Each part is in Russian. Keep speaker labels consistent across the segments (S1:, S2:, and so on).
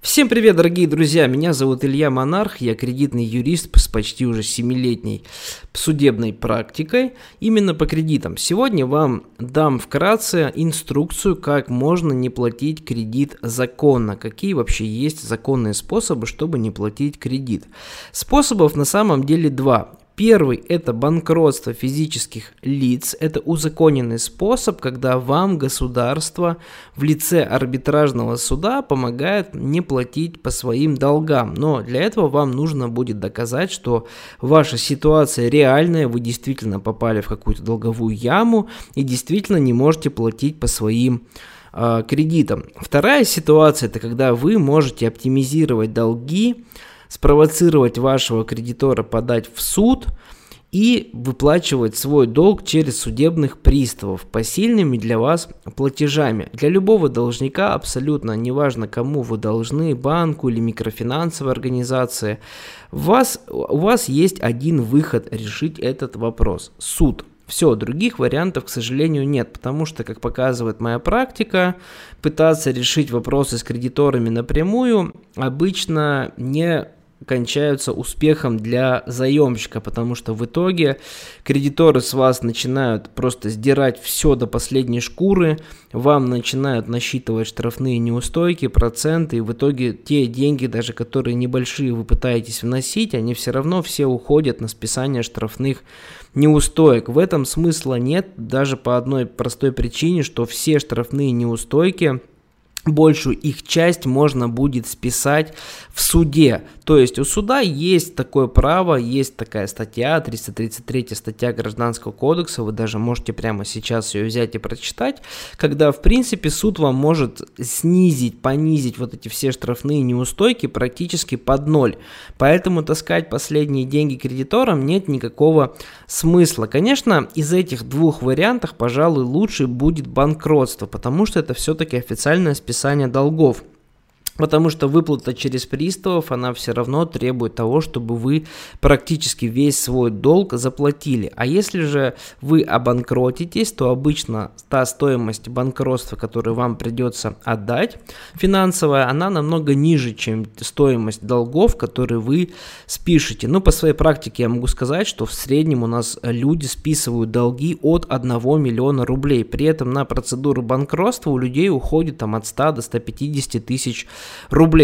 S1: Всем привет, дорогие друзья! Меня зовут Илья Монарх, я кредитный юрист с почти уже 7-летней судебной практикой именно по кредитам. Сегодня вам дам вкратце инструкцию, как можно не платить кредит законно, какие вообще есть законные способы, чтобы не платить кредит. Способов на самом деле два. Первый – это банкротство физических лиц. Это узаконенный способ, когда вам государство в лице арбитражного суда помогает не платить по своим долгам. Но для этого вам нужно будет доказать, что ваша ситуация реальная, вы действительно попали в какую-то долговую яму и действительно не можете платить по своим э, кредитам. Вторая ситуация – это когда вы можете оптимизировать долги, спровоцировать вашего кредитора подать в суд и выплачивать свой долг через судебных приставов посильными для вас платежами. Для любого должника абсолютно неважно, кому вы должны, банку или микрофинансовой организации, у вас, у вас есть один выход решить этот вопрос – суд. Все, других вариантов, к сожалению, нет, потому что, как показывает моя практика, пытаться решить вопросы с кредиторами напрямую обычно не кончаются успехом для заемщика, потому что в итоге кредиторы с вас начинают просто сдирать все до последней шкуры, вам начинают насчитывать штрафные неустойки, проценты, и в итоге те деньги, даже которые небольшие вы пытаетесь вносить, они все равно все уходят на списание штрафных неустоек. В этом смысла нет, даже по одной простой причине, что все штрафные неустойки большую их часть можно будет списать в суде. То есть у суда есть такое право, есть такая статья, 333 статья Гражданского кодекса, вы даже можете прямо сейчас ее взять и прочитать, когда в принципе суд вам может снизить, понизить вот эти все штрафные неустойки практически под ноль. Поэтому таскать последние деньги кредиторам нет никакого смысла. Конечно, из этих двух вариантов, пожалуй, лучше будет банкротство, потому что это все-таки официальное списание долгов. Потому что выплата через приставов, она все равно требует того, чтобы вы практически весь свой долг заплатили. А если же вы обанкротитесь, то обычно та стоимость банкротства, которую вам придется отдать, финансовая, она намного ниже, чем стоимость долгов, которые вы спишете. Ну, по своей практике я могу сказать, что в среднем у нас люди списывают долги от 1 миллиона рублей. При этом на процедуру банкротства у людей уходит там от 100 до 150 тысяч рублей.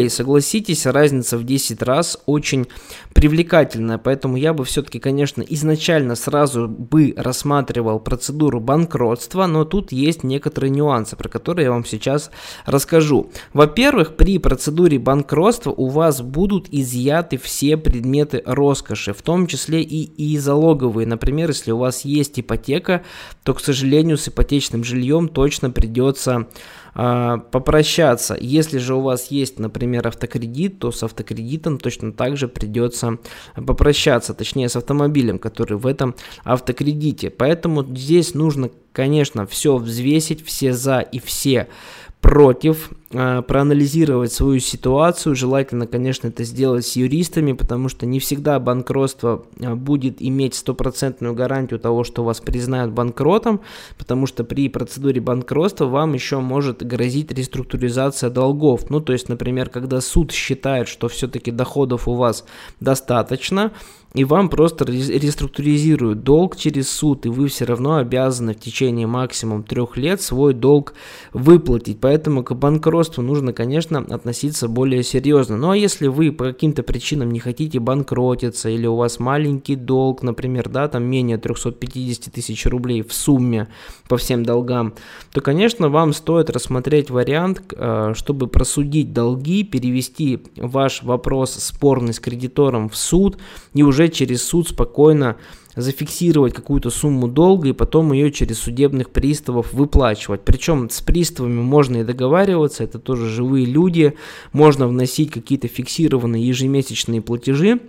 S1: Согласитесь, разница в 10 раз очень привлекательная, поэтому я бы все-таки, конечно, изначально сразу бы рассматривал процедуру банкротства, но тут есть некоторые нюансы, про которые я вам сейчас расскажу. Во-первых, при процедуре банкротства у вас будут изъяты все предметы роскоши, в том числе и, и залоговые. Например, если у вас есть ипотека, то, к сожалению, с ипотечным жильем точно придется а, попрощаться. Если же у вас есть, например, автокредит, то с автокредитом точно так же придется попрощаться, точнее с автомобилем, который в этом автокредите. Поэтому здесь нужно, конечно, все взвесить, все за и все против, проанализировать свою ситуацию. Желательно, конечно, это сделать с юристами, потому что не всегда банкротство э, будет иметь стопроцентную гарантию того, что вас признают банкротом, потому что при процедуре банкротства вам еще может грозить реструктуризация долгов. Ну, то есть, например, когда суд считает, что все-таки доходов у вас достаточно, и вам просто реструктуризируют долг через суд, и вы все равно обязаны в течение максимум трех лет свой долг выплатить. Поэтому к банкротству нужно, конечно, относиться более серьезно. Ну а если вы по каким-то причинам не хотите банкротиться, или у вас маленький долг, например, да, там менее 350 тысяч рублей в сумме по всем долгам, то, конечно, вам стоит рассмотреть вариант, э, чтобы просудить долги, перевести ваш вопрос спорный с кредитором в суд и уже через суд спокойно зафиксировать какую-то сумму долга и потом ее через судебных приставов выплачивать. Причем с приставами можно и договариваться, это тоже живые люди, можно вносить какие-то фиксированные ежемесячные платежи,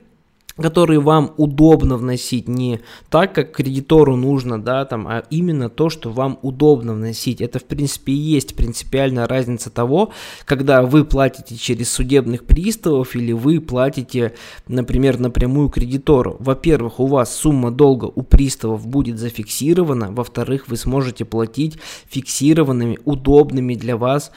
S1: которые вам удобно вносить не так, как кредитору нужно, да, там, а именно то, что вам удобно вносить. Это, в принципе, и есть принципиальная разница того, когда вы платите через судебных приставов или вы платите, например, напрямую кредитору. Во-первых, у вас сумма долга у приставов будет зафиксирована, во-вторых, вы сможете платить фиксированными, удобными для вас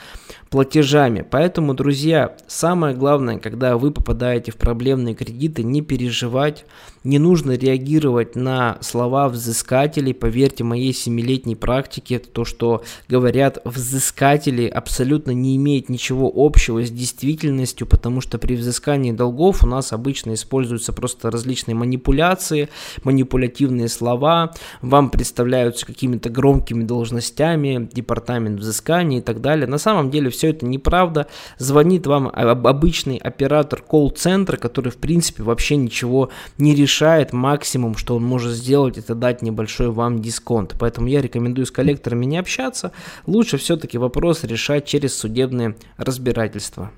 S1: платежами. Поэтому, друзья, самое главное, когда вы попадаете в проблемные кредиты, не переживать, не нужно реагировать на слова взыскателей. Поверьте моей семилетней практике, то, что говорят взыскатели, абсолютно не имеет ничего общего с действительностью, потому что при взыскании долгов у нас обычно используются просто различные манипуляции, манипулятивные слова, вам представляются какими-то громкими должностями, департамент взыскания и так далее. На самом деле все это неправда. Звонит вам обычный оператор колл-центра, который в принципе вообще ничего не решает. Максимум, что он может сделать, это дать небольшой вам дисконт. Поэтому я рекомендую с коллекторами не общаться. Лучше все-таки вопрос решать через судебные разбирательства.